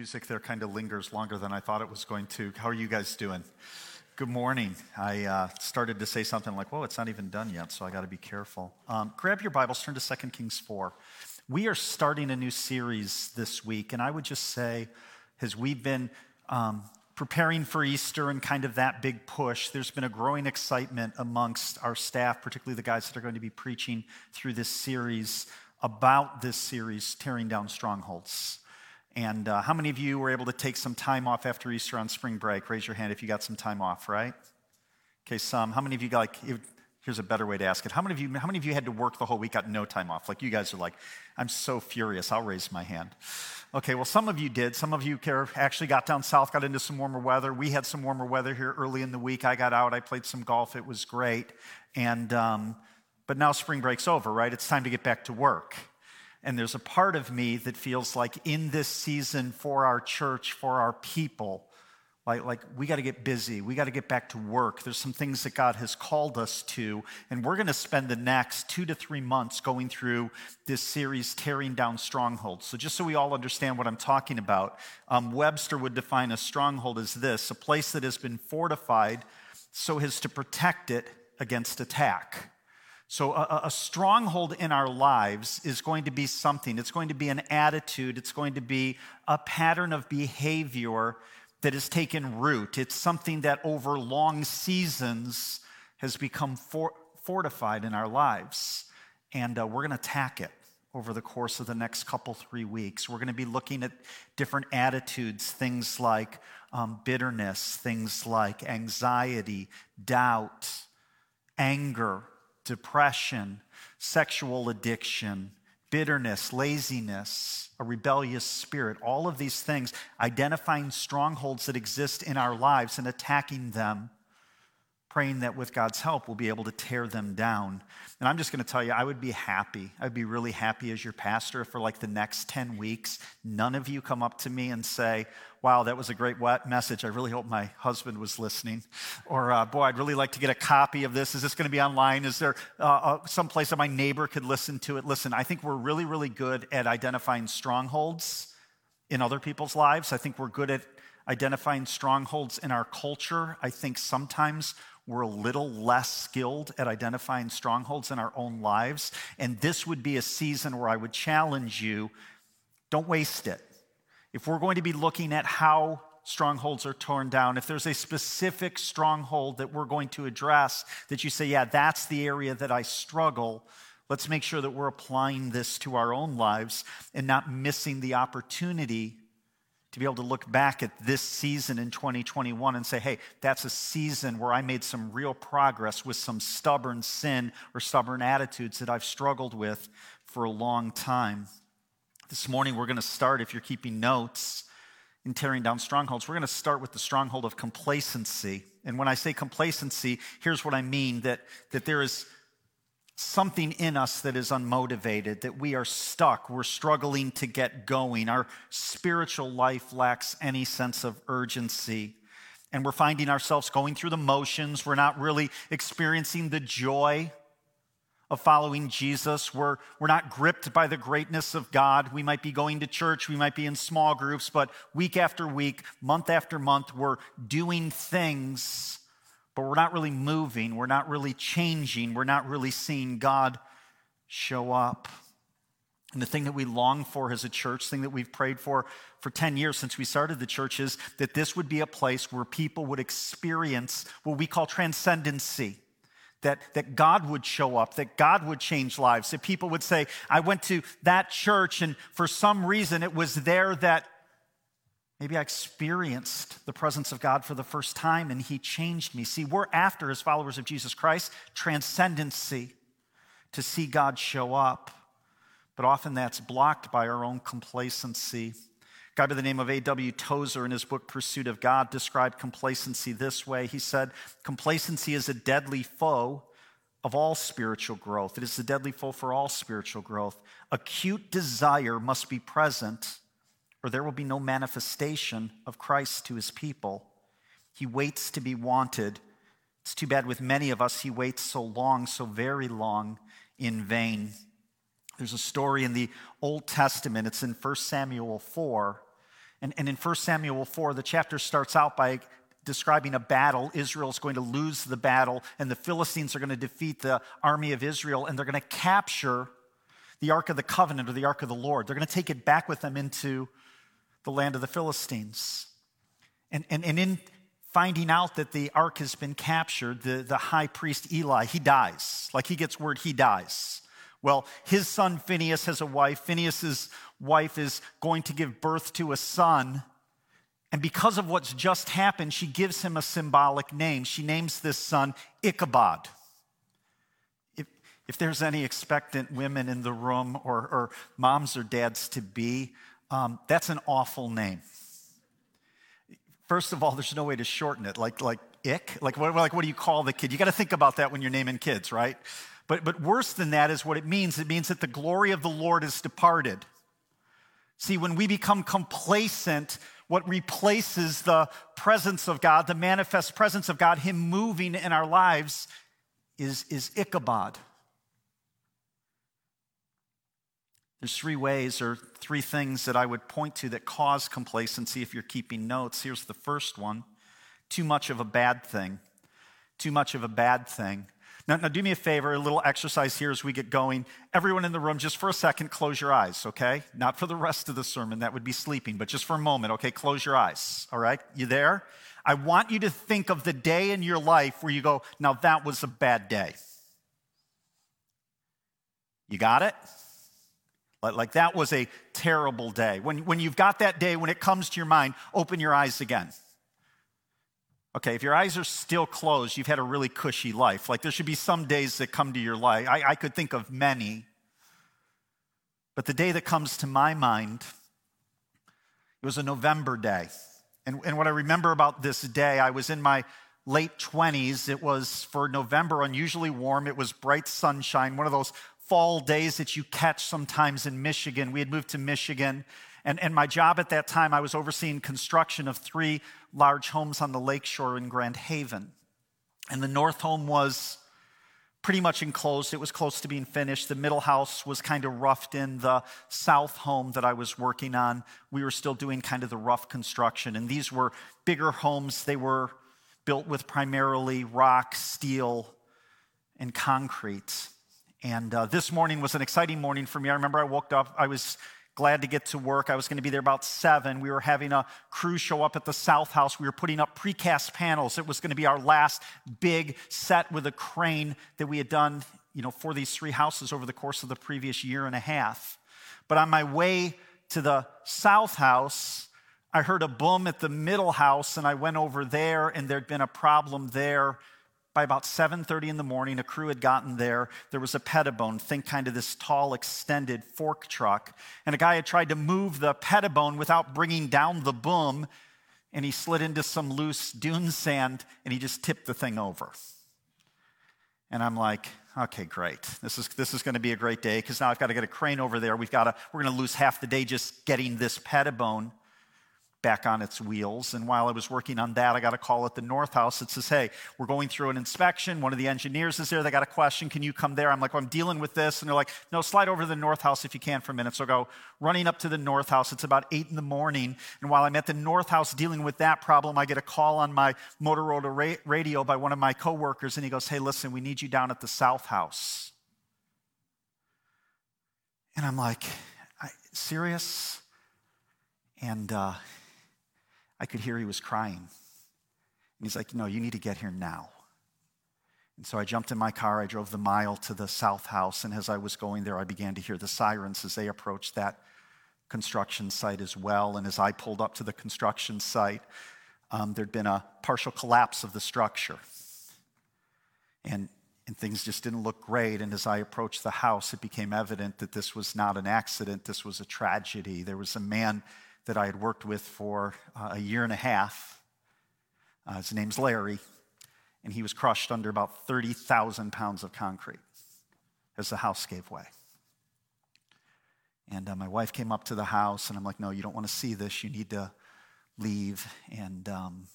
music there kind of lingers longer than I thought it was going to. How are you guys doing? Good morning. I uh, started to say something like, whoa, it's not even done yet, so I got to be careful. Um, grab your Bibles, turn to 2 Kings 4. We are starting a new series this week, and I would just say, as we've been um, preparing for Easter and kind of that big push, there's been a growing excitement amongst our staff, particularly the guys that are going to be preaching through this series about this series, Tearing Down Strongholds. And uh, how many of you were able to take some time off after Easter on spring break? Raise your hand if you got some time off, right? Okay, some. How many of you got like, here's a better way to ask it. How many of you, how many of you had to work the whole week, got no time off? Like you guys are like, I'm so furious, I'll raise my hand. Okay, well, some of you did. Some of you actually got down south, got into some warmer weather. We had some warmer weather here early in the week. I got out, I played some golf, it was great. And, um, but now spring break's over, right? It's time to get back to work. And there's a part of me that feels like in this season for our church, for our people, like, like we got to get busy. We got to get back to work. There's some things that God has called us to. And we're going to spend the next two to three months going through this series, Tearing Down Strongholds. So, just so we all understand what I'm talking about, um, Webster would define a stronghold as this a place that has been fortified so as to protect it against attack. So, a, a, stronghold in our lives is going to be something. It's going to be an attitude. It's going to be a pattern of behavior that has taken root. It's something that over long seasons has become for, fortified in our lives. And uh, we're going to attack it over the course of the next couple, three weeks. We're going to be looking at different attitudes, things like um, bitterness, things like anxiety, doubt, anger depression, sexual addiction, bitterness, laziness, a rebellious spirit, all of these things, identifying strongholds that exist in our lives and attacking them, praying that with God's help, we'll be able to tear them down. And I'm just going to tell you, I would be happy. I'd be really happy as your pastor for like the next 10 weeks. None of you come up to me and say, wow, that was a great message. I really hope my husband was listening. Or, uh, boy, I'd really like to get a copy of this. Is this going to be online? Is there uh, uh, some place that my neighbor could listen to it? Listen, I think we're really, really good at identifying strongholds in other people's lives. I think we're good at identifying strongholds in our culture. I think sometimes we're a little less skilled at identifying strongholds in our own lives. And this would be a season where I would challenge you don't waste it. If we're going to be looking at how strongholds are torn down, if there's a specific stronghold that we're going to address that you say, yeah, that's the area that I struggle, let's make sure that we're applying this to our own lives and not missing the opportunity to be able to look back at this season in 2021 and say, hey, that's a season where I made some real progress with some stubborn sin or stubborn attitudes that I've struggled with for a long time. This morning, we're going to start, if you're keeping notes, in tearing down strongholds. We're going to start with the stronghold of complacency. And when I say complacency, here's what I mean that, that there is something in us that is unmotivated, that we are stuck, we're struggling to get going. Our spiritual life lacks any sense of urgency. And we're finding ourselves going through the motions. We're not really experiencing the joy of following Jesus. We're, we're not gripped by the greatness of God. We might be going to church, we might be in small groups, but week after week, month after month, we're doing things, but we're not really moving. We're not really changing. We're not really seeing God show up. And the thing that we long for as a church, thing that we've prayed for for 10 years since we started the church, is that this would be a place where people would experience what we call transcendency that, that God would show up, that God would change lives, that people would say, I went to that church and for some reason it was there that maybe I experienced the presence of God for the first time and He changed me. See, we're after, as followers of Jesus Christ, transcendency to see God show up, but often that's blocked by our own complacency guy by the name of A.W. Tozer, in his book Pursuit of God, described complacency this way. He said, Complacency is a deadly foe of all spiritual growth. It is the deadly foe for all spiritual growth. Acute desire must be present, or there will be no manifestation of Christ to his people. He waits to be wanted. It's too bad with many of us, he waits so long, so very long, in vain. There's a story in the Old Testament, it's in 1 Samuel 4 And, and in 1 Samuel 4, the chapter starts out by describing a battle. Israel's going to lose the battle, and the Philistines are going to defeat the army of Israel, and they're going to capture the Ark of the Covenant or the Ark of the Lord. They're going to take it back with them into the land of the Philistines. And, and, and in finding out that the ark has been captured, the, the high priest Eli, he dies. Like he gets word he dies. Well, his son Phineas has a wife. Phineas's wife is going to give birth to a son. And because of what's just happened, she gives him a symbolic name. She names this son Ichabod. If, if there's any expectant women in the room or, or moms or dads to be, um, that's an awful name. First of all, there's no way to shorten it, like, like ick. Like what, like, what do you call the kid? You got to think about that when you're naming kids, right? But, but worse than that is what it means it means that the glory of the Lord is departed. See, when we become complacent, what replaces the presence of God, the manifest presence of God, Him moving in our lives, is, is Ichabod. There's three ways or three things that I would point to that cause complacency if you're keeping notes. Here's the first one too much of a bad thing. Too much of a bad thing. Now, now, do me a favor, a little exercise here as we get going. Everyone in the room, just for a second, close your eyes, okay? Not for the rest of the sermon, that would be sleeping, but just for a moment, okay? Close your eyes, all right? You there? I want you to think of the day in your life where you go, now that was a bad day. You got it? Like that was a terrible day. When, when you've got that day, when it comes to your mind, open your eyes again. Okay, if your eyes are still closed, you've had a really cushy life. Like there should be some days that come to your life. I, I could think of many. But the day that comes to my mind, it was a November day. And, and what I remember about this day, I was in my late 20s. It was for November, unusually warm. It was bright sunshine, one of those fall days that you catch sometimes in Michigan. We had moved to Michigan. And, and my job at that time, I was overseeing construction of three large homes on the lakeshore in Grand Haven. And the north home was pretty much enclosed. It was close to being finished. The middle house was kind of roughed in. The south home that I was working on, we were still doing kind of the rough construction. And these were bigger homes. They were built with primarily rock, steel, and concrete. And uh, this morning was an exciting morning for me. I remember I woke up, I was glad to get to work. I was going to be there about seven. We were having a crew show up at the South House. We were putting up precast panels. It was going to be our last big set with a crane that we had done, you know, for these three houses over the course of the previous year and a half. But on my way to the South House, I heard a boom at the middle house, and I went over there, and there'd been a problem there by about 7.30 in the morning a crew had gotten there. There was a pettibone think kind of this tall extended fork truck. And a guy had tried to move the pettibone without bringing down the boom and he slid into some loose dune sand and he just tipped the thing over. And i'm like okay great. This is, this is going to be a great day because now i've got to get a crane over there. We've got to we're going to lose half the day just getting this pettibone back on its wheels. And while I was working on that, I got a call at the North House that says, Hey, we're going through an inspection. One of the engineers is there. They got a question. Can you come there? I'm like, well, I'm dealing with this. And they're like, No, slide over to the North House if you can for a minute. So I go running up to the North House. It's about eight in the morning. And while I'm at the North House dealing with that problem, I get a call on my Motorola ra- radio by one of my coworkers. And he goes, Hey, listen, we need you down at the South House. And I'm like, serious? And uh, I could hear he was crying. And he's like, No, you need to get here now. And so I jumped in my car. I drove the mile to the south house. And as I was going there, I began to hear the sirens as they approached that construction site as well. And as I pulled up to the construction site, um, there'd been a partial collapse of the structure. And, and things just didn't look great. And as I approached the house, it became evident that this was not an accident, this was a tragedy. There was a man that I had worked with for uh, a year and a half. Uh, his name's Larry, and he was crushed under about 30,000 pounds of concrete as the house gave way. And uh, my wife came up to the house, and I'm like, No, you don't want to see this. You need to leave. And um,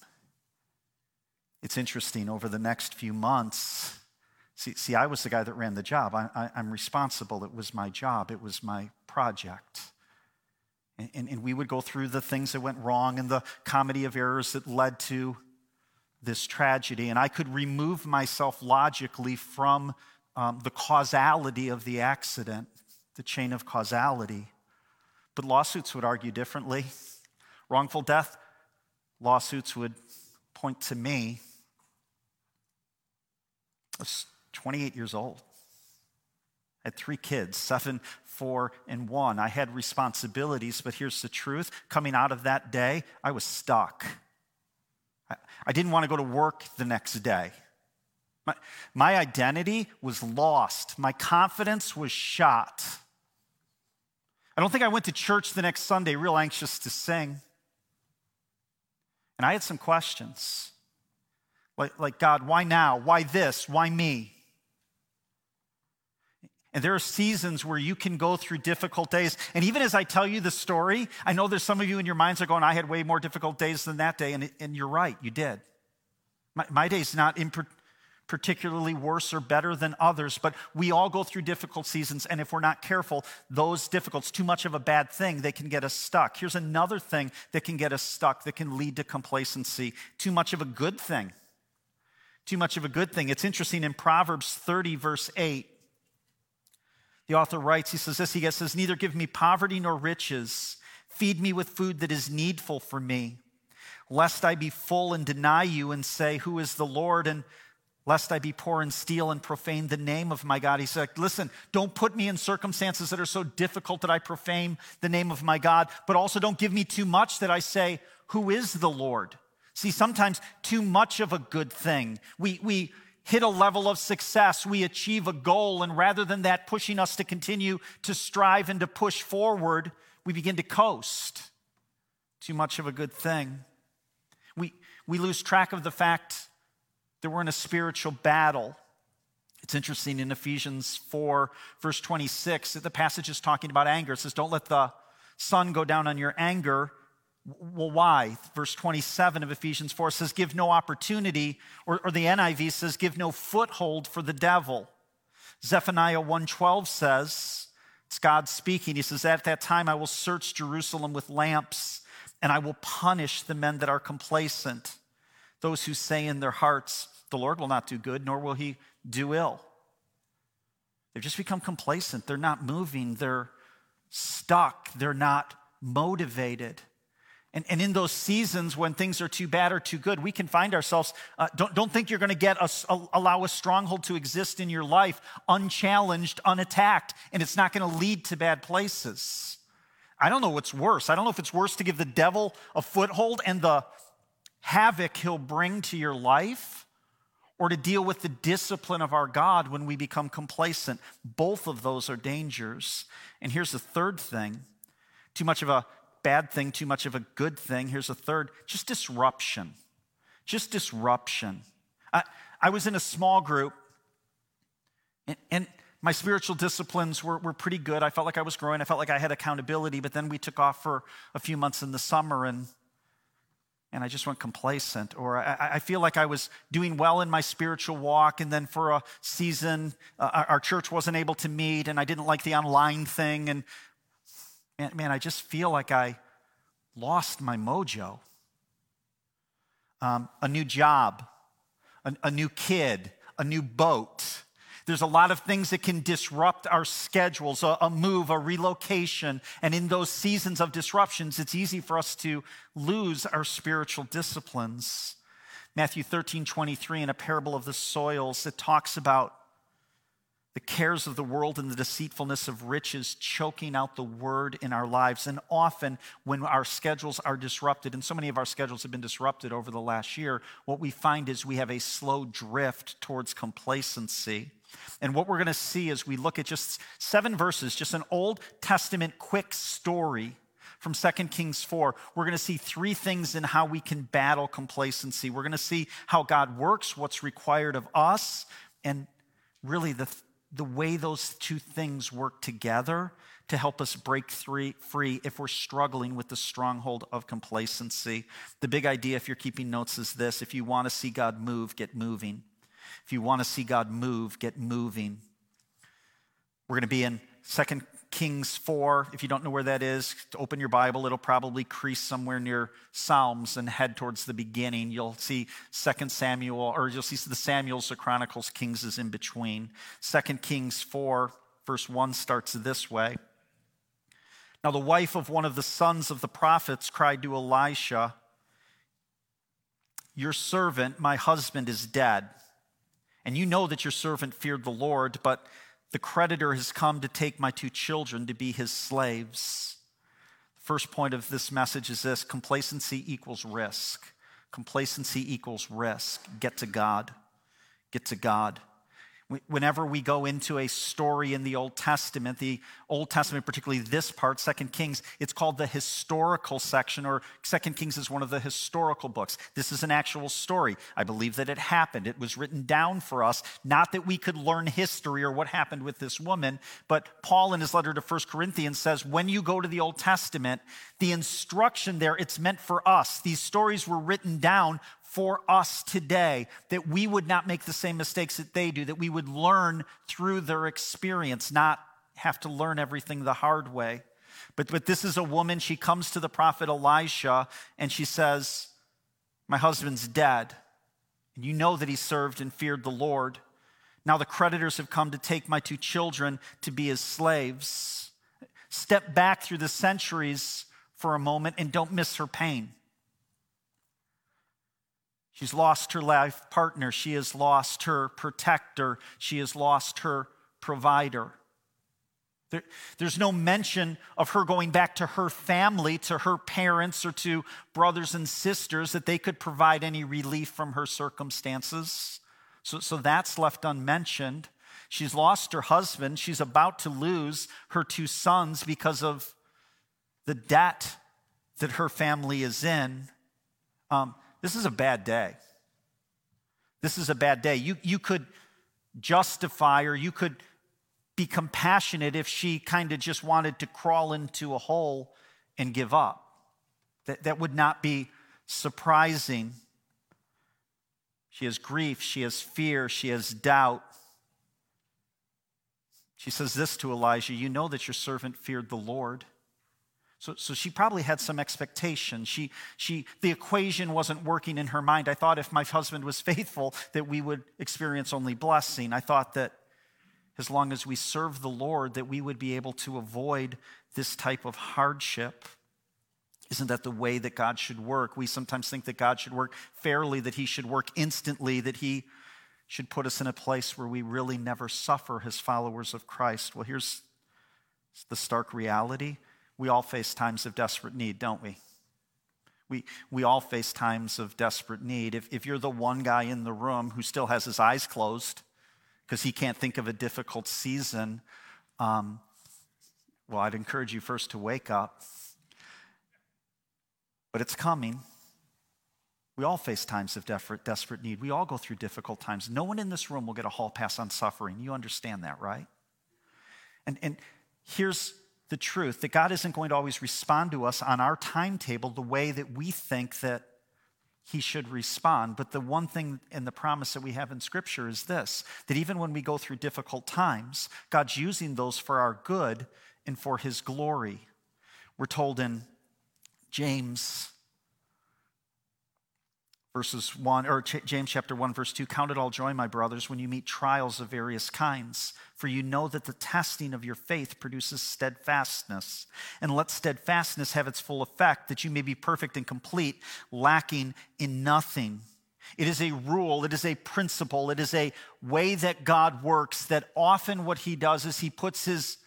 it's interesting, over the next few months, see, see I was the guy that ran the job. I, I, I'm responsible. It was my job, it was my project. And, and, and we would go through the things that went wrong and the comedy of errors that led to this tragedy. And I could remove myself logically from um, the causality of the accident, the chain of causality. But lawsuits would argue differently. Wrongful death lawsuits would point to me. I was 28 years old. I had three kids, seven, four, and one. I had responsibilities, but here's the truth. Coming out of that day, I was stuck. I didn't want to go to work the next day. My, my identity was lost. My confidence was shot. I don't think I went to church the next Sunday real anxious to sing. And I had some questions. Like, like God, why now? Why this? Why me? And there are seasons where you can go through difficult days. And even as I tell you the story, I know there's some of you in your minds are going, I had way more difficult days than that day. And, and you're right, you did. My, my day's not in, particularly worse or better than others, but we all go through difficult seasons. And if we're not careful, those difficulties, too much of a bad thing, they can get us stuck. Here's another thing that can get us stuck that can lead to complacency too much of a good thing. Too much of a good thing. It's interesting in Proverbs 30, verse 8. The author writes, he says this, he says, Neither give me poverty nor riches, feed me with food that is needful for me, lest I be full and deny you and say, Who is the Lord? And lest I be poor and steal and profane the name of my God. He said, Listen, don't put me in circumstances that are so difficult that I profane the name of my God, but also don't give me too much that I say, Who is the Lord? See, sometimes too much of a good thing. We, we hit a level of success, we achieve a goal, and rather than that pushing us to continue to strive and to push forward, we begin to coast. Too much of a good thing. We, we lose track of the fact that we're in a spiritual battle. It's interesting in Ephesians 4, verse 26, the passage is talking about anger. It says, Don't let the sun go down on your anger. Well, why? Verse 27 of Ephesians 4 says, Give no opportunity, or, or the NIV says, Give no foothold for the devil. Zephaniah 1:12 says, it's God speaking. He says, At that time I will search Jerusalem with lamps, and I will punish the men that are complacent those who say in their hearts, The Lord will not do good, nor will he do ill. They've just become complacent. They're not moving. They're stuck. They're not motivated. And, and in those seasons when things are too bad or too good, we can find ourselves. Uh, don't, don't think you're going to get a, a, allow a stronghold to exist in your life unchallenged, unattacked, and it's not going to lead to bad places. I don't know what's worse. I don't know if it's worse to give the devil a foothold and the havoc he'll bring to your life or to deal with the discipline of our God when we become complacent. Both of those are dangers. And here's the third thing too much of a bad thing, too much of a good thing. Here's a third just disruption. Just disruption. I, I was in a small group, and, and my spiritual disciplines were, were pretty good. I felt like I was growing. I felt like I had accountability, but then we took off for a few months in the summer, and and I just went complacent, or I, I, feel like I was doing well in my spiritual walk, and then for a season, uh, our church wasn't able to meet, and I didn't like the online thing, and man, man I just feel like I lost my mojo. Um, a new job, a, a new kid, a new boat, there's a lot of things that can disrupt our schedules, a, a, move, a relocation. And in those seasons of disruptions, it's easy for us to lose our spiritual disciplines. Matthew 13, 23, in a parable of the soils, it talks about the cares of the world and the deceitfulness of riches choking out the word in our lives. And often, when our schedules are disrupted, and so many of our schedules have been disrupted over the last year, what we find is we have a slow drift towards complacency. And what we're going to see as we look at just seven verses, just an Old Testament quick story from 2 Kings 4, we're going to see three things in how we can battle complacency. We're going to see how God works, what's required of us, and really the, the way those two things work together to help us break free if we're struggling with the stronghold of complacency. The big idea, if you're keeping notes, is this if you want to see God move, get moving. If you want to see God move, get moving. We're going to be in 2 Kings 4. If you don't know where that is, open your Bible. It'll probably crease somewhere near Psalms and head towards the beginning. You'll see 2 Samuel, or you'll see the Samuels, the Chronicles, Kings is in between. 2 Kings 4, verse 1 starts this way. Now, the wife of one of the sons of the prophets cried to Elisha, Your servant, my husband, is dead. And you know that your servant feared the Lord, but the creditor has come to take my two children to be his slaves. The first point of this message is this complacency equals risk. Complacency equals risk. Get to God. Get to God. Whenever we go into a story in the Old Testament, the Old Testament, particularly this part, Second Kings, it's called the historical section, or Second Kings is one of the historical books. This is an actual story. I believe that it happened. It was written down for us, not that we could learn history or what happened with this woman, but Paul in his letter to First Corinthians says, when you go to the Old Testament, the instruction there, it's meant for us. These stories were written down for us today, that we would not make the same mistakes that they do, that we would learn through their experience, not have to learn everything the hard way. But, but this is a woman, she comes to the prophet Elisha and she says, My husband's dead. And you know that he served and feared the Lord. Now the creditors have come to take my two children to be his slaves. Step back through the centuries for a moment and don't miss her pain. She's lost her life partner. She has lost her protector. She has lost her provider. There, there's no mention of her going back to her family, to her parents, or to brothers and sisters that they could provide any relief from her circumstances. So, so that's left unmentioned. She's lost her husband. She's about to lose her two sons because of the debt that her family is in. Um, this is a bad day. This is a bad day. You, you could justify or you could be compassionate if she kind of just wanted to crawl into a hole and give up. That, that would not be surprising. She has grief, she has fear, she has doubt. She says this to Elijah You know that your servant feared the Lord. So, so she probably had some expectation. She, she, the equation wasn't working in her mind. I thought if my husband was faithful, that we would experience only blessing. I thought that as long as we serve the Lord, that we would be able to avoid this type of hardship. Isn't that the way that God should work? We sometimes think that God should work fairly, that He should work instantly, that He should put us in a place where we really never suffer as followers of Christ. Well, here's the stark reality we all face times of desperate need, don't we? We, we all face times of desperate need. If, if you're the one guy in the room who still has his eyes closed because he can't think of a difficult season, um, well, I'd encourage you first to wake up. But it's coming. We all face times of desperate, need. We all go through difficult times. No one in this room will get a hall pass on suffering. You understand that, right? And, and here's the truth that God isn't going to always respond to us on our timetable the way that we think that he should respond. But the one thing and the promise that we have in Scripture is this that even when we go through difficult times, God's using those for our good and for his glory. We're told in James verses 1 or James chapter 1 verse 2 count it all joy my brothers when you meet trials of various kinds for you know that the testing of your faith produces steadfastness. And let steadfastness have its full effect that you may be perfect and complete lacking in nothing. It is a rule it is a principle it is a way that God works that often what he does is he puts his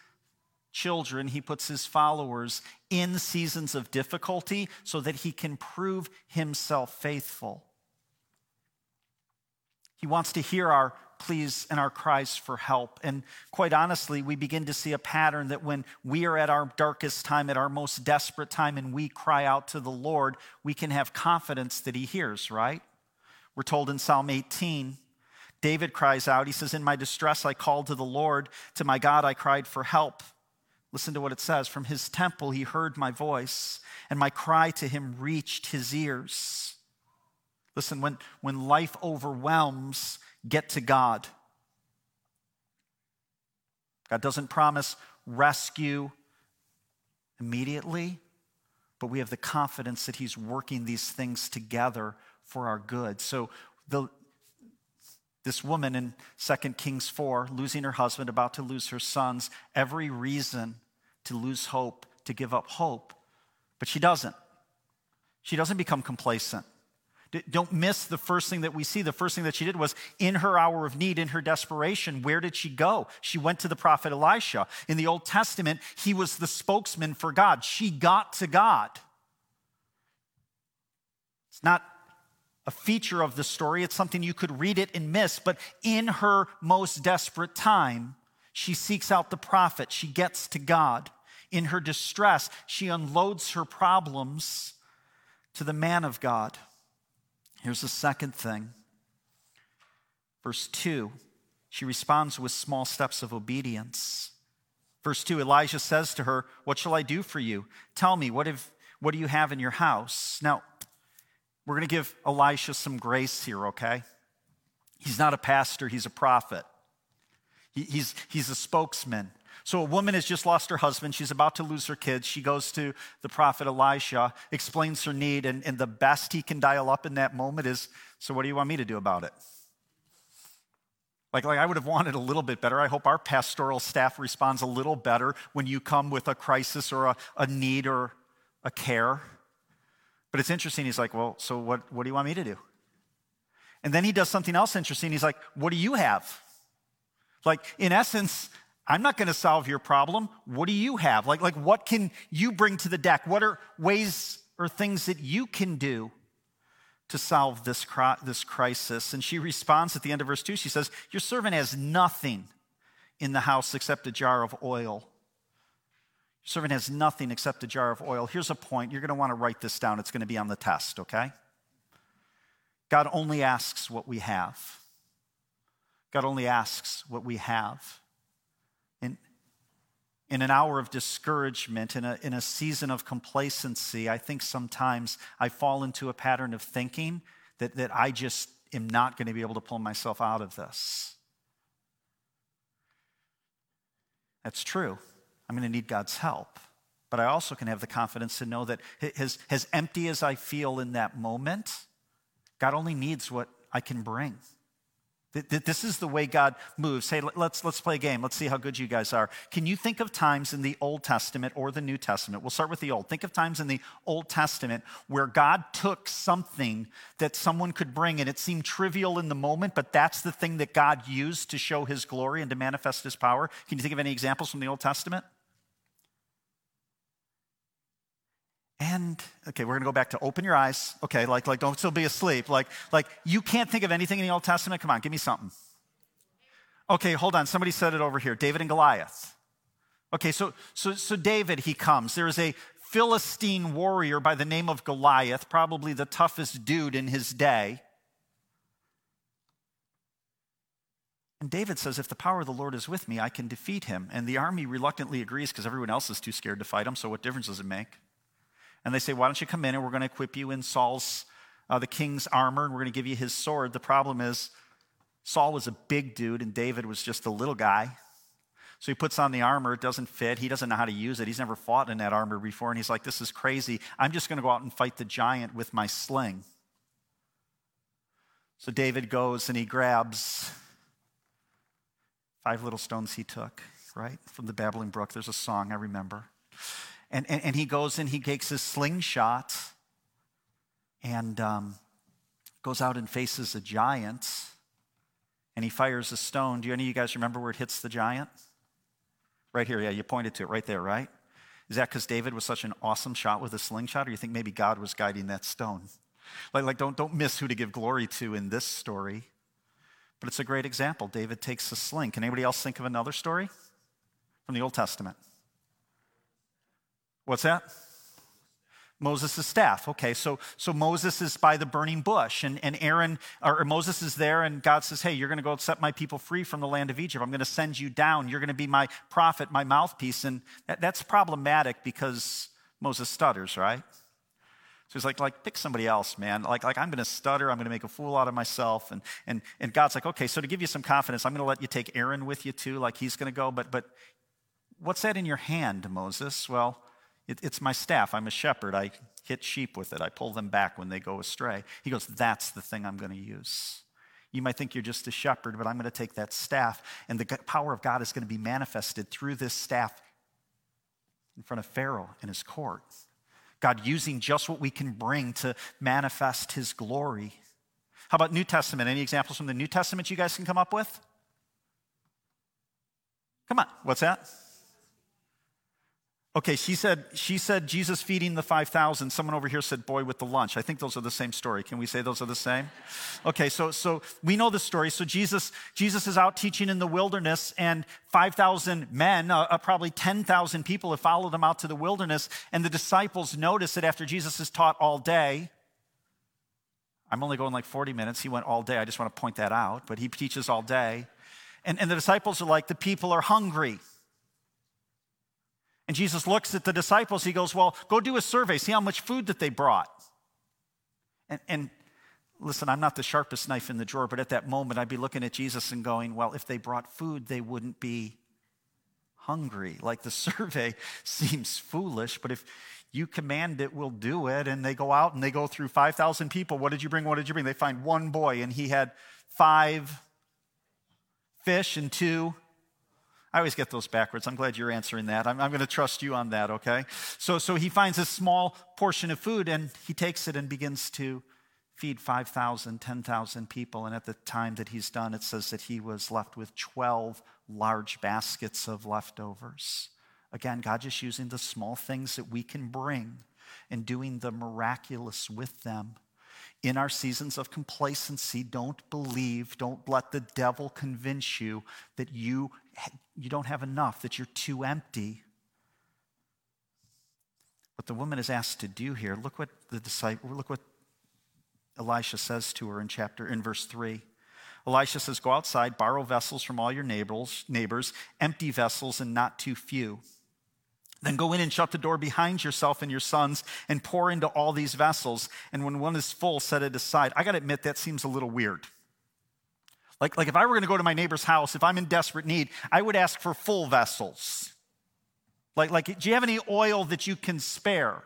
children, he puts his followers in seasons of difficulty so that he can prove himself faithful. He wants to hear our pleas and our cries for help. And quite honestly, we begin to see a pattern that when we are at our darkest time, at our most desperate time, and we cry out to the Lord, we can have confidence that He hears, right? We're told in Psalm 18, David cries out, he says, In my distress I called to the Lord, to my God I cried for help. Listen to what it says From his temple he heard my voice, and my cry to him reached his ears. Listen, when, when life overwhelms, get to God. God doesn't promise rescue immediately, but we have the confidence that He's working these things together for our good. So the, this woman in 2 Kings 4, losing her husband, about to lose her sons, every reason to lose hope, to give up hope, but she doesn't. She doesn't become complacent. Don't miss the first thing that we see. The first thing that she did was in her hour of need, in her desperation, where did she go? She went to the prophet Elisha. In the Old Testament, he was the spokesman for God. She got to God. It's not a feature of the story, it's something you could read it and miss, but in her most desperate time, she seeks out the prophet. She gets to God. In her distress, she unloads her problems to the man of God. Here's the second thing. Verse 2, she responds with small steps of obedience. Verse 2, Elijah says to her, What shall I do for you? Tell me, what, have, what do you have in your house? Now, we're going to give Elisha some grace here, okay? He's not a pastor, he's a prophet. He, he's, he's a spokesman. So a woman has just lost her husband. She's about to lose her kids. She goes to the prophet Elisha, explains her need, and, and the best he can dial up in that moment is So, what do you want me to do about it? Like, like I would have wanted a little bit better. I hope our pastoral staff responds a little better when you come with a crisis or a, a need or a care. But it's interesting. He's like, Well, so what, what do you want me to do? And then he does something else interesting. He's like, What do you have? Like, in essence, I'm not going to solve your problem. What do you have? Like, like, what can you bring to the deck? What are ways or things that you can do to solve this, this crisis? And she responds at the end of verse 2. She says, Your servant has nothing in the house except a jar of oil. Servant has nothing except a jar of oil. Here's a point. You're going to want to write this down. It's going to be on the test, okay? God only asks what we have. God only asks what we have In, in an hour of discouragement, in a, in a season of complacency, I think sometimes I fall into a pattern of thinking that, that I just am not going to be able to pull myself out of this. That's true. I'm going to need God's help. But I also can have the confidence to know that as, as empty as I feel in that moment, God only needs what I can bring. This is the way God moves. Hey, let's, let's play a game. Let's see how good you guys are. Can you think of times in the Old Testament or the New Testament? We'll start with the Old. Think of times in the Old Testament where God took something that someone could bring and it seemed trivial in the moment, but that's the thing that God used to show his glory and to manifest his power. Can you think of any examples from the Old Testament? And okay, we're gonna go back to open your eyes. Okay, like like don't still be asleep. Like like you can't think of anything in the Old Testament. Come on, give me something. Okay, hold on. Somebody said it over here. David and Goliath. Okay, so so so David he comes. There is a Philistine warrior by the name of Goliath, probably the toughest dude in his day. And David says, If the power of the Lord is with me, I can defeat him. And the army reluctantly agrees because everyone else is too scared to fight him, so what difference does it make? And they say, Why don't you come in and we're going to equip you in Saul's, uh, the king's armor, and we're going to give you his sword. The problem is, Saul was a big dude and David was just a little guy. So he puts on the armor, it doesn't fit. He doesn't know how to use it. He's never fought in that armor before. And he's like, This is crazy. I'm just going to go out and fight the giant with my sling. So David goes and he grabs five little stones he took, right? From the babbling brook. There's a song I remember. And, and, and he goes and he takes his slingshot and um, goes out and faces a giant and he fires a stone. Do any of you guys remember where it hits the giant? Right here, yeah, you pointed to it right there, right? Is that because David was such an awesome shot with a slingshot, or you think maybe God was guiding that stone? Like, like don't, don't miss who to give glory to in this story. But it's a great example. David takes a sling. Can anybody else think of another story from the Old Testament? What's that? Moses' staff. Okay, so, so Moses is by the burning bush, and, and Aaron, or, Moses is there, and God says, Hey, you're going to go set my people free from the land of Egypt. I'm going to send you down. You're going to be my prophet, my mouthpiece. And that, that's problematic because Moses stutters, right? So he's like, like, pick somebody else, man. Like, like I'm going to stutter. I'm going to make a fool out of myself. And, and, and God's like, okay, so to give you some confidence, I'm going to let you take Aaron with you too. Like he's going to go, but, but What's that in your hand, Moses? Well, it, it's my staff. I'm a shepherd. I hit sheep with it, I pull them back when they go astray. He goes, That's the thing I'm going to use. You might think you're just a shepherd, but I'm going to take that staff, and the power of God is going to be manifested through this staff in front of Pharaoh in his court. God using just what we can bring to manifest his glory. How about New Testament? Any examples from the New Testament you guys can come up with? Come on, what's that? Okay, she said, she said Jesus feeding the 5,000. Someone over here said boy with the lunch. I think those are the same story. Can we say those are the same? Okay, so, so we know the story. So Jesus, Jesus is out teaching in the wilderness and 5,000 men, uh, uh, probably 10,000 people have followed him out to the wilderness. And the disciples notice that after Jesus has taught all day, I'm only going like 40 minutes. He went all day. I just want to point that out, but he teaches all day. And, and the disciples are like, the people are hungry. And Jesus looks at the disciples. He goes, Well, go do a survey, see how much food that they brought. And, and listen, I'm not the sharpest knife in the drawer, but at that moment, I'd be looking at Jesus and going, Well, if they brought food, they wouldn't be hungry. Like the survey seems foolish, but if you command it, we'll do it. And they go out and they go through 5,000 people. What did you bring? What did you bring? They find one boy, and he had five fish and two I always get those backwards. I'm glad you're answering that. I'm, I'm going to trust you on that, okay? So, so he finds a small portion of food and he takes it and begins to feed 5,000, 10,000 people. And at the time that he's done, it says that he was left with 12 large baskets of leftovers. Again, God just using the small things that we can bring and doing the miraculous with them in our seasons of complacency, don't believe, don't let the devil convince you that you, you don't have enough, that you're too empty. What the woman is asked to do here, look what the disciple, look what Elisha says to her in chapter in verse 3. Elisha says, Go outside, borrow vessels from all your neighbors, neighbors, empty vessels and not too few. Then go in and shut the door behind yourself and your sons and pour into all these vessels. And when one is full, set it aside. I got to admit, that seems a little weird. Like, like if I were going to go to my neighbor's house, if I'm in desperate need, I would ask for full vessels. Like, like do you have any oil that you can spare?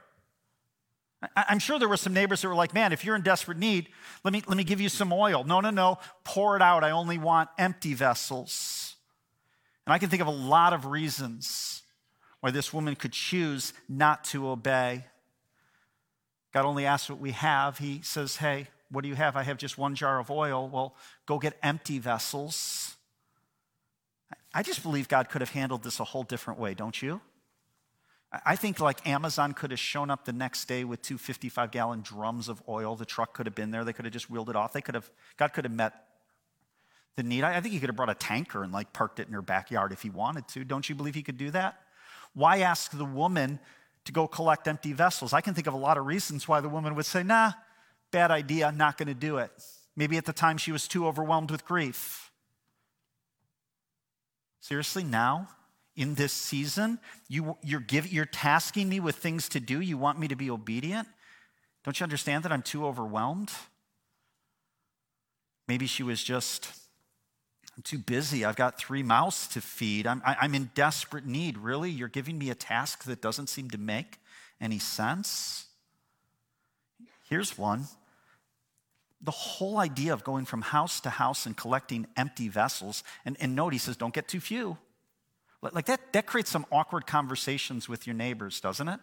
I'm sure there were some neighbors that were like, man, if you're in desperate need, let me, let me give you some oil. No, no, no, pour it out. I only want empty vessels. And I can think of a lot of reasons why this woman could choose not to obey. God only asks what we have. He says, Hey, what do you have? I have just one jar of oil. Well, go get empty vessels. I just believe God could have handled this a whole different way, don't you? I think like Amazon could have shown up the next day with two 55 gallon drums of oil. The truck could have been there. They could have just wheeled it off. They could have, God could have met the need. I think he could have brought a tanker and like parked it in her backyard if he wanted to. Don't you believe he could do that? Why ask the woman to go collect empty vessels? I can think of a lot of reasons why the woman would say, nah, bad idea, not going to do it. Maybe at the time she was too overwhelmed with grief. Seriously, now, in this season, you, you're, give, you're tasking me with things to do. You want me to be obedient? Don't you understand that I'm too overwhelmed? Maybe she was just I'm too busy. I've got three mouths to feed. I'm, I, am i am in desperate need. Really? You're giving me a task that doesn't seem to make any sense? Here's one. The whole idea of going from house to house and collecting empty vessels, and, and note, he says, don't get too few. Like that, that creates some awkward conversations with your neighbors, doesn't it?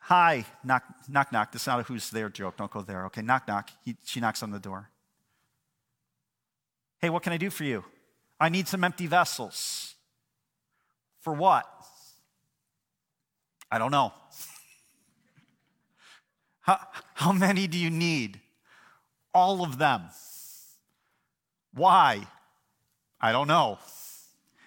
Hi, knock, knock, knock. This is not a who's there joke. Don't go there. Okay, knock, knock. He, she knocks on the door. Hey, what can I do for you? I need some empty vessels. For what? I don't know. how, how many do you need? All of them. Why? I don't know.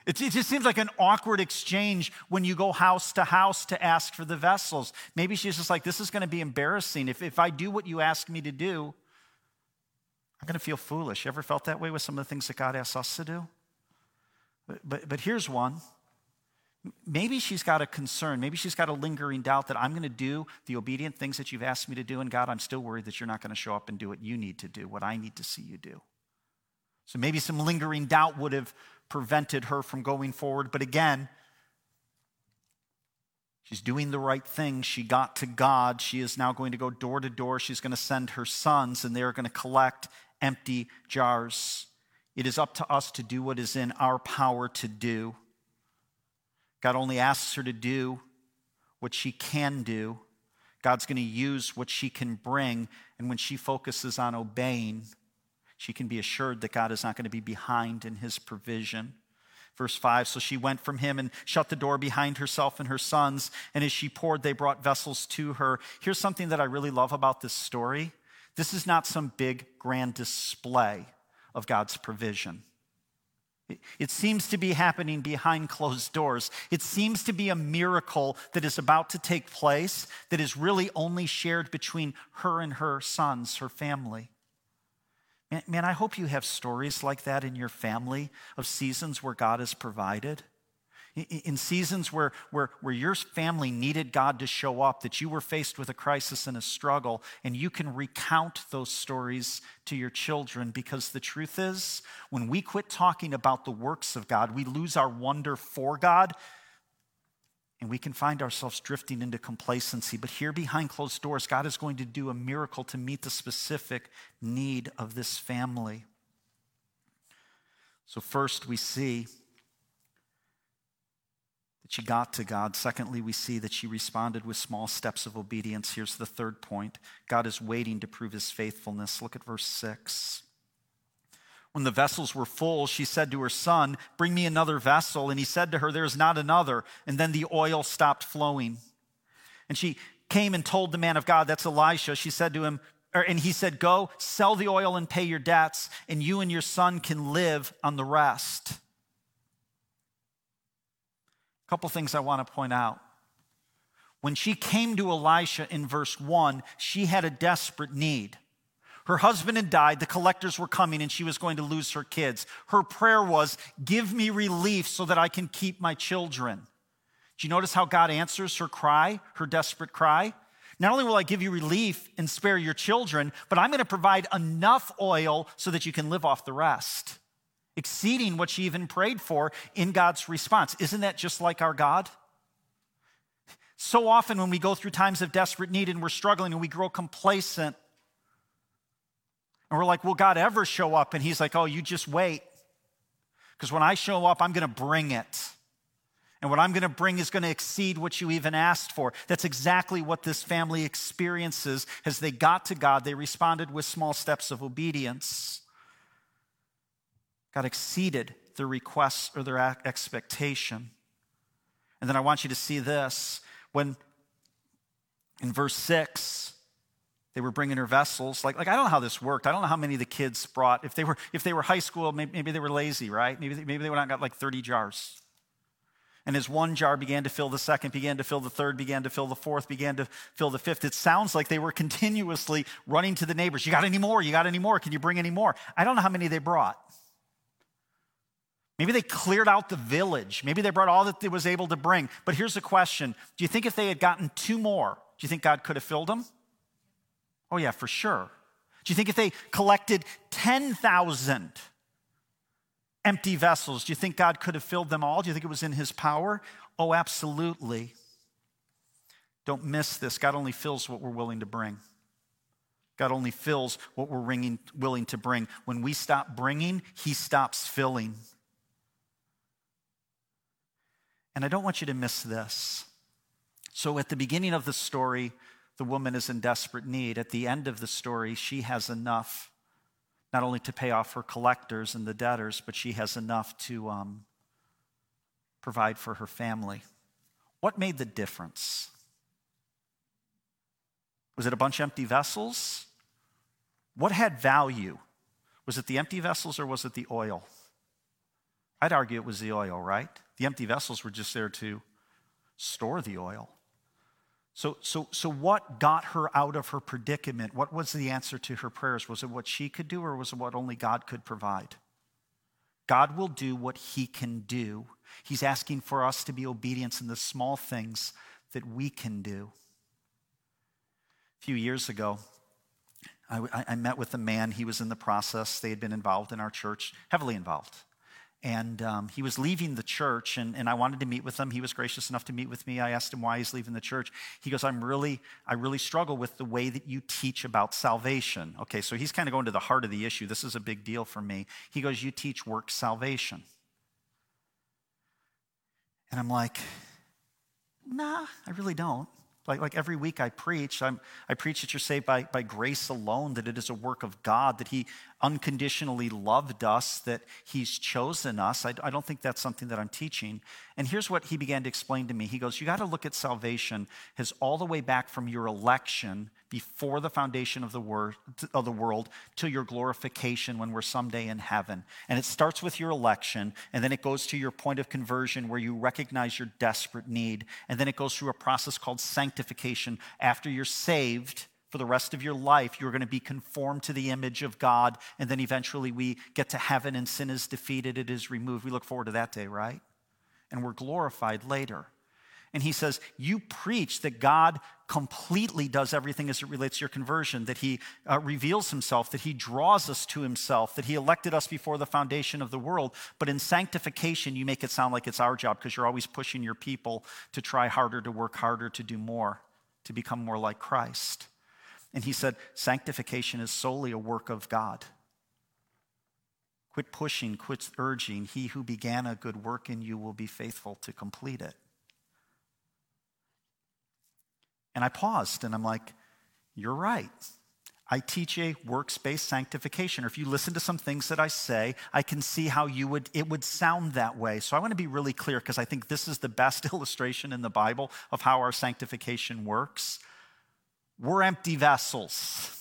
It, it, just seems like an awkward exchange when you go house to house to ask for the vessels. Maybe she's just like, this is going to be embarrassing. If, if I do what you ask me to do, I'm going to feel foolish. You ever felt that way with some of the things that God asks us to do? But, but, but here's one. Maybe she's got a concern. Maybe she's got a lingering doubt that I'm going to do the obedient things that you've asked me to do, and God, I'm still worried that you're not going to show up and do what you need to do, what I need to see you do. So maybe some lingering doubt would have prevented her from going forward. But again, She's doing the right thing. She got to God. She is now going to go door to door. She's going to send her sons, and they're going to collect empty jars. It is up to us to do what is in our power to do. God only asks her to do what she can do. God's going to use what she can bring. And when she focuses on obeying, she can be assured that God is not going to be behind in his provision. Verse 5 So she went from him and shut the door behind herself and her sons. And as she poured, they brought vessels to her. Here's something that I really love about this story this is not some big, grand display of God's provision. It seems to be happening behind closed doors. It seems to be a miracle that is about to take place that is really only shared between her and her sons, her family. Man, I hope you have stories like that in your family of seasons where God has provided. In seasons where, where, where your family needed God to show up, that you were faced with a crisis and a struggle, and you can recount those stories to your children because the truth is, when we quit talking about the works of God, we lose our wonder for God and we can find ourselves drifting into complacency. But here behind closed doors, God is going to do a miracle to meet the specific need of this family. So, first, we see she got to God. Secondly, we see that she responded with small steps of obedience. Here's the third point God is waiting to prove his faithfulness. Look at verse 6. When the vessels were full, she said to her son, Bring me another vessel. And he said to her, There is not another. And then the oil stopped flowing. And she came and told the man of God, That's Elisha. She said to him, and he said, Go, sell the oil and pay your debts, and you and your son can live on the rest. Couple things I want to point out. When she came to Elisha in verse 1, she had a desperate need. Her husband had died, the collectors were coming, and she was going to lose her kids. Her prayer was, Give me relief so that I can keep my children. Do you notice how God answers her cry, her desperate cry? Not only will I give you relief and spare your children, but I'm going to provide enough oil so that you can live off the rest, exceeding what she even prayed for in God's response. Isn't that just like our God? So often, when we go through times of desperate need and we're struggling and we grow complacent, and we're like, will God ever show up? And he's like, oh, you just wait. Because when I show up, I'm going to bring it. And what I'm going to bring is going to exceed what you even asked for. That's exactly what this family experiences. As they got to God, they responded with small steps of obedience. God exceeded their requests or their expectation. And then I want you to see this. When in verse 6, they were bringing her vessels. Like, like I don't know how this worked. I don't know how many of the kids brought. If they were, if they were high school, maybe, maybe they were lazy, right? Maybe, maybe they went out and got like 30 jars. And as one jar began to fill the second, began to fill the third, began to fill the fourth, began to fill the fifth, it sounds like they were continuously running to the neighbors. You got any more? You got any more? Can you bring any more? I don't know how many they brought. Maybe they cleared out the village. Maybe they brought all that they was able to bring. But here's the question Do you think if they had gotten two more, do you think God could have filled them? Oh, yeah, for sure. Do you think if they collected 10,000 empty vessels, do you think God could have filled them all? Do you think it was in his power? Oh, absolutely. Don't miss this. God only fills what we're willing to bring. God only fills what we're willing to bring. When we stop bringing, he stops filling. And I don't want you to miss this. So, at the beginning of the story, the woman is in desperate need. At the end of the story, she has enough not only to pay off her collectors and the debtors, but she has enough to um, provide for her family. What made the difference? Was it a bunch of empty vessels? What had value? Was it the empty vessels or was it the oil? I'd argue it was the oil, right? The empty vessels were just there to store the oil. So, so, so, what got her out of her predicament? What was the answer to her prayers? Was it what she could do, or was it what only God could provide? God will do what He can do. He's asking for us to be obedient in the small things that we can do. A few years ago, I, I met with a man. He was in the process. They had been involved in our church, heavily involved. And um, he was leaving the church and, and i wanted to meet with him. He was gracious enough to meet with me. I asked him why he's leaving the church. He goes i'm really i really struggle with the way that you teach about salvation. Okay so he's kind of going to the heart of the issue. This is a big deal for me. He goes you teach work salvation. And i'm like nah i really don't. Like, like every week I preach, I'm, I preach that you're saved by, by grace alone, that it is a work of God, that He unconditionally loved us, that He's chosen us. I, I don't think that's something that I'm teaching. And here's what He began to explain to me He goes, You got to look at salvation as all the way back from your election before the foundation of the, word, of the world to your glorification when we're someday in heaven. And it starts with your election, and then it goes to your point of conversion where you recognize your desperate need. And then it goes through a process called sanctification. After you're saved, for the rest of your life, you're going to be conformed to the image of God. And then eventually we get to heaven and sin is defeated, it is removed. We look forward to that day, right? And we're glorified later. And he says, You preach that God completely does everything as it relates to your conversion, that he uh, reveals himself, that he draws us to himself, that he elected us before the foundation of the world. But in sanctification, you make it sound like it's our job because you're always pushing your people to try harder, to work harder, to do more, to become more like Christ. And he said, Sanctification is solely a work of God. Quit pushing, quit urging. He who began a good work in you will be faithful to complete it. And I paused and I'm like, You're right. I teach a works-based sanctification. Or if you listen to some things that I say, I can see how you would it would sound that way. So I want to be really clear because I think this is the best illustration in the Bible of how our sanctification works. We're empty vessels.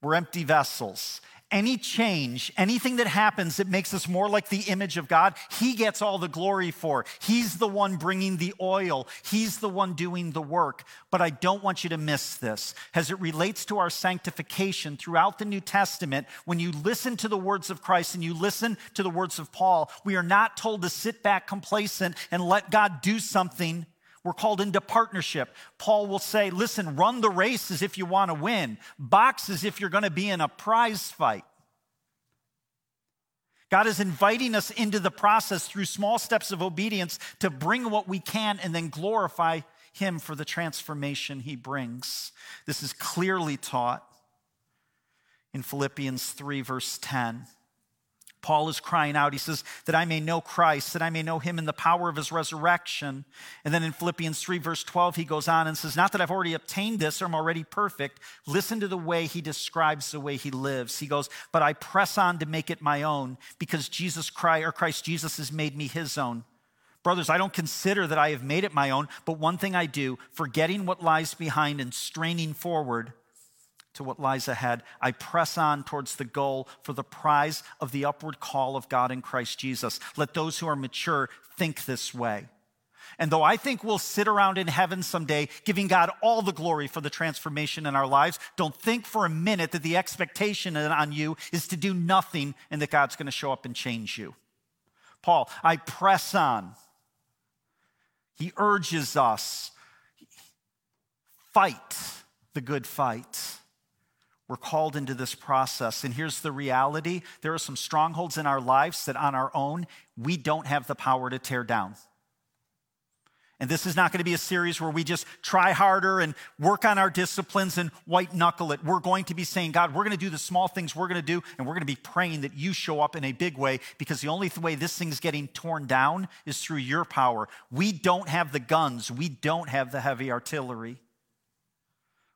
We're empty vessels any change, anything that happens that makes us more like the image of God, He gets all the glory for. He's the one bringing the oil, He's the one doing the work. But I don't want you to miss this. As it relates to our sanctification throughout the New Testament, when you listen to the words of Christ and you listen to the words of Paul, we are not told to sit back complacent and let God do something we're called into partnership. Paul will say, listen, run the race as if you want to win, box as if you're going to be in a prize fight. God is inviting us into the process through small steps of obedience to bring what we can and then glorify Him for the transformation He brings. This is clearly taught in Philippians 3, verse 10. Paul is crying out. He says, That I may know Christ, that I may know him in the power of his resurrection. And then in Philippians 3, verse 12, he goes on and says, Not that I've already obtained this or I'm already perfect. Listen to the way he describes the way he lives. He goes, But I press on to make it my own because Jesus Christ, or Christ Jesus has made me his own. Brothers, I don't consider that I have made it my own, but one thing I do, forgetting what lies behind and straining forward to what lies ahead. I press on towards the goal for the prize of the upward call of God in Christ Jesus. Let those who are mature think this way. And though I think we'll sit around in heaven someday giving God all the glory for the transformation in our lives, don't think for a minute that the expectation on you is to do nothing and that God's going to show up and change you. Paul, I press on. He urges us fight the good fight. We're called into this process. And here's the reality there are some strongholds in our lives that on our own, we don't have the power to tear down. And this is not going to be a series where we just try harder and work on our disciplines and white knuckle it. We're going to be saying, God, we're going to do the small things we're going to do, and we're going to be praying that you show up in a big way because the only way this thing's getting torn down is through your power. We don't have the guns, we don't have the heavy artillery.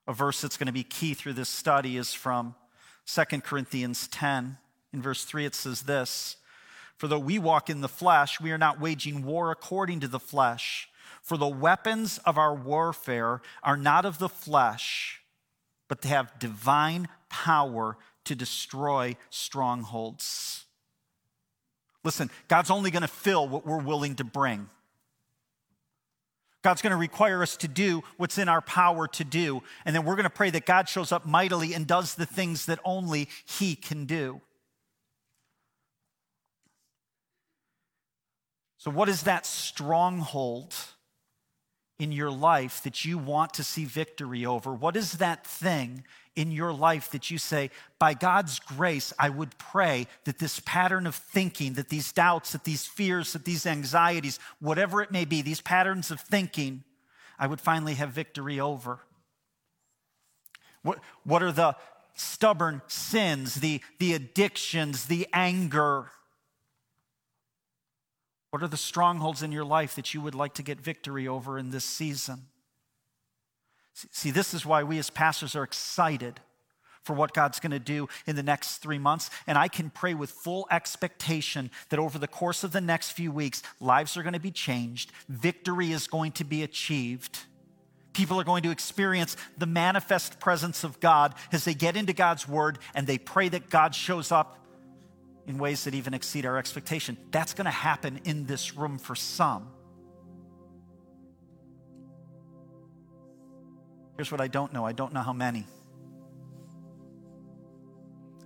A verse that's going to be key through this study is from 2 Corinthians 10. In verse 3, it says this For though we walk in the flesh, we are not waging war according to the flesh. For the weapons of our warfare are not of the flesh, but they have divine power to destroy strongholds. Listen, God's only going to fill what we're willing to bring. God's going to require us to do what's in our power to do. And then we're going to pray that God shows up mightily and does the things that only He can do. So, what is that stronghold in your life that you want to see victory over? What is that thing in your life that you say, by God's grace, I would pray that this pattern of thinking, that these doubts, that these fears, that these anxieties, whatever it may be, these patterns of thinking, I would finally have victory over? What, what are the stubborn sins, the, the addictions, the anger? What are the strongholds in your life that you would like to get victory over in this season? See, this is why we as pastors are excited for what God's going to do in the next three months. And I can pray with full expectation that over the course of the next few weeks, lives are going to be changed, victory is going to be achieved. People are going to experience the manifest presence of God as they get into God's word and they pray that God shows up in ways that even exceed our expectation. That's going to happen in this room for some. Here's what I don't know I don't know how many.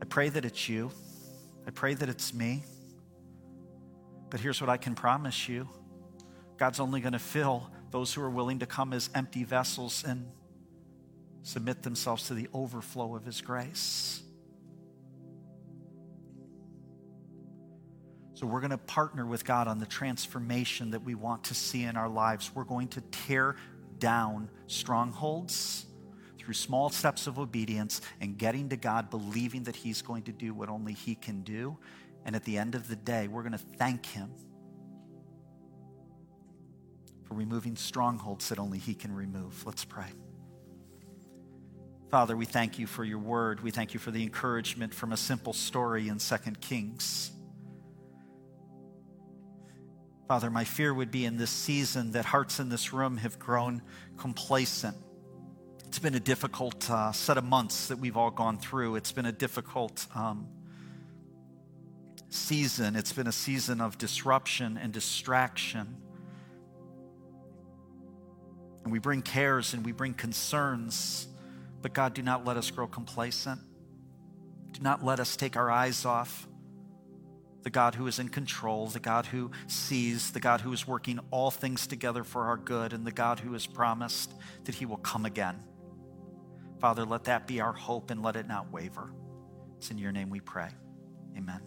I pray that it's you, I pray that it's me. But here's what I can promise you God's only going to fill those who are willing to come as empty vessels and submit themselves to the overflow of His grace. So, we're going to partner with God on the transformation that we want to see in our lives. We're going to tear down strongholds through small steps of obedience and getting to God, believing that He's going to do what only He can do. And at the end of the day, we're going to thank Him for removing strongholds that only He can remove. Let's pray. Father, we thank you for your word. We thank you for the encouragement from a simple story in Second Kings. Father, my fear would be in this season that hearts in this room have grown complacent. It's been a difficult uh, set of months that we've all gone through. It's been a difficult um, season. It's been a season of disruption and distraction. And we bring cares and we bring concerns. But God, do not let us grow complacent. Do not let us take our eyes off the God who is in control, the God who sees, the God who is working all things together for our good, and the God who has promised that he will come again. Father, let that be our hope and let it not waver. It's in your name we pray. Amen.